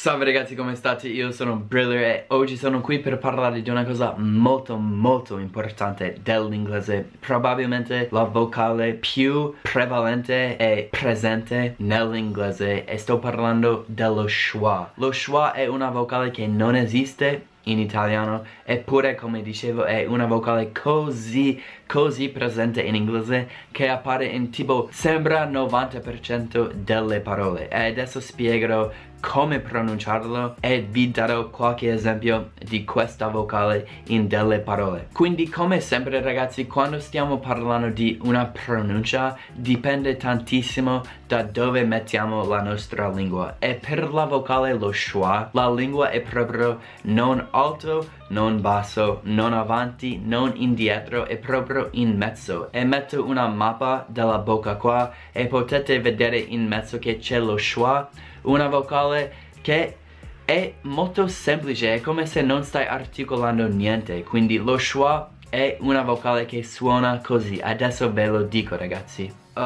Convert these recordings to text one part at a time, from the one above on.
Salve ragazzi come state? Io sono Briller e oggi sono qui per parlare di una cosa molto molto importante dell'inglese. Probabilmente la vocale più prevalente e presente nell'inglese e sto parlando dello schwa. Lo schwa è una vocale che non esiste in italiano eppure come dicevo è una vocale così così presente in inglese che appare in tipo sembra 90% delle parole. E adesso spiegherò come pronunciarlo e vi darò qualche esempio di questa vocale in delle parole. Quindi come sempre ragazzi quando stiamo parlando di una pronuncia dipende tantissimo da dove mettiamo la nostra lingua. E per la vocale lo schwa la lingua è proprio non alto non basso non avanti non indietro è proprio in mezzo. E metto una mappa della bocca qua e potete vedere in mezzo che c'è lo schwa una vocale che è molto semplice, è come se non stai articolando niente, quindi lo schwa è una vocale che suona così, adesso ve lo dico ragazzi. Uh,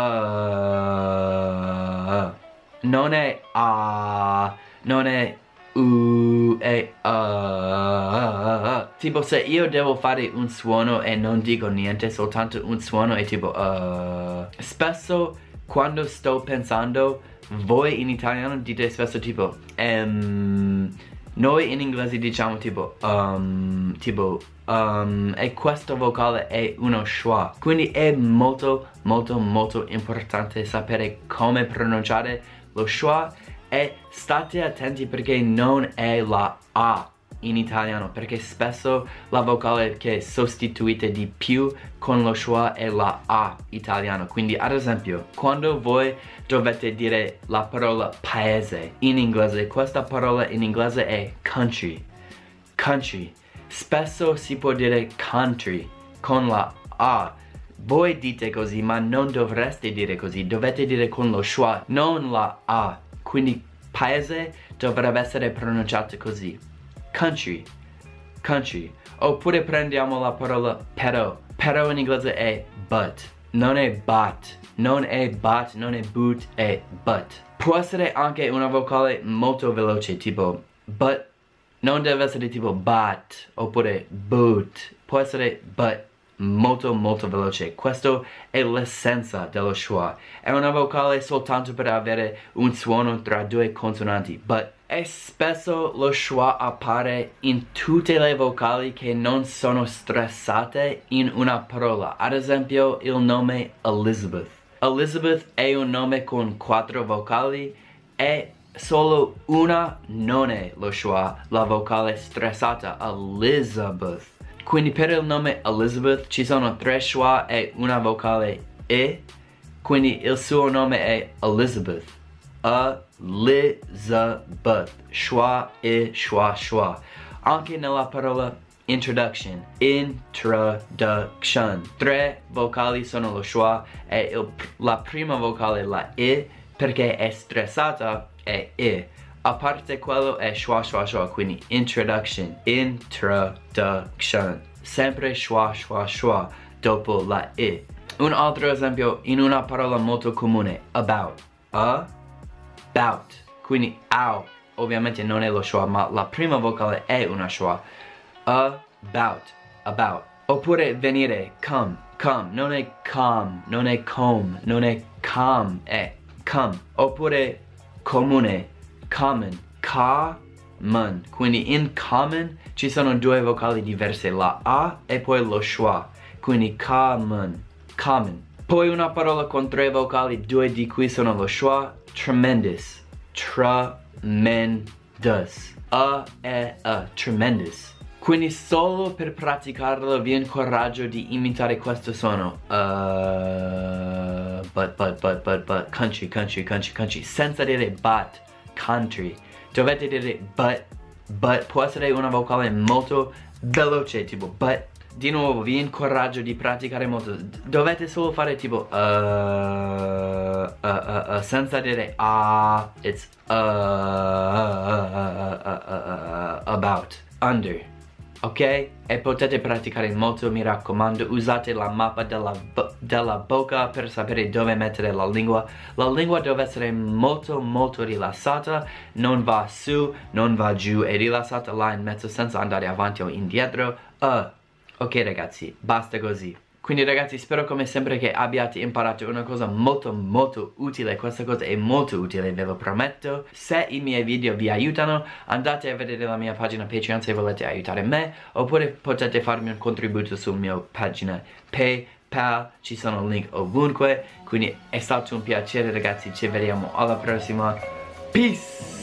non è A, non è U, è uh, Tipo se io devo fare un suono e non dico niente, soltanto un suono è tipo uh, Spesso quando sto pensando voi in italiano dite spesso tipo um, noi in inglese diciamo tipo um, tipo um, e questo vocale è uno schwa. Quindi è molto molto molto importante sapere come pronunciare lo schwa. E state attenti perché non è la A in italiano perché spesso la vocale che sostituite di più con lo schwa è la A italiano. Quindi ad esempio quando voi dovete dire la parola paese in inglese questa parola in inglese è country. Country. Spesso si può dire country con la A. Voi dite così ma non dovreste dire così. Dovete dire con lo schwa non la A. Quindi paese dovrebbe essere pronunciato così country, country. Oppure prendiamo la parola però. Però in inglese è but. Non è but. Non è but, non è boot, è but. Può essere anche una vocale molto veloce, tipo but. Non deve essere tipo but, oppure boot. Può essere but molto molto veloce questo è l'essenza dello schwa è una vocale soltanto per avere un suono tra due consonanti but e spesso lo schwa appare in tutte le vocali che non sono stressate in una parola ad esempio il nome Elizabeth Elizabeth è un nome con quattro vocali e solo una non è lo schwa la vocale stressata Elizabeth quindi per il nome Elizabeth ci sono tre schwa e una vocale E. Quindi il suo nome è Elizabeth. Elizabeth. Schwa e schwa schwa. Anche nella parola introduction. Introduction. Tre vocali sono lo schwa e il, la prima vocale la E perché è stressata è E a parte quello è schwa schwa schwa quindi introduction introduction sempre schwa schwa schwa dopo la e un altro esempio in una parola molto comune about about quindi out ovviamente non è lo schwa ma la prima vocale è una schwa about about oppure venire come come non è come non è come non è come è come oppure comune common, common. Quindi in common ci sono due vocali diverse, la A e poi lo schwa. Quindi common, common. Poi una parola con tre vocali, due di cui sono lo schwa, tremendous, tremendous. A e A, tremendous. Quindi solo per praticarlo vi incoraggio di imitare questo suono. Uh, but, but, but, but, but, country, country, country, country. Senza dire but country. Dovete dire but, but può essere una vocale molto veloce, tipo but. Di nuovo vi incoraggio di praticare molto. Dovete solo fare tipo uh, uh, uh, senza dire ah, it's uh, uh, uh, about, under, ok? E potete praticare molto, mi raccomando, usate la mappa della, della, bocca per sapere dove mettere la lingua. La lingua deve essere molto molto rilassata, non va su, non va giù, è rilassata là in mezzo senza andare avanti o indietro. Uh, ok ragazzi, basta così. Quindi ragazzi spero come sempre che abbiate imparato una cosa molto molto utile. Questa cosa è molto utile ve lo prometto. Se i miei video vi aiutano andate a vedere la mia pagina Patreon se volete aiutare me Oppure potete farmi un contributo sul mio pagina PayPal. Ci sono link ovunque. Quindi è stato un piacere ragazzi. Ci vediamo alla prossima. Peace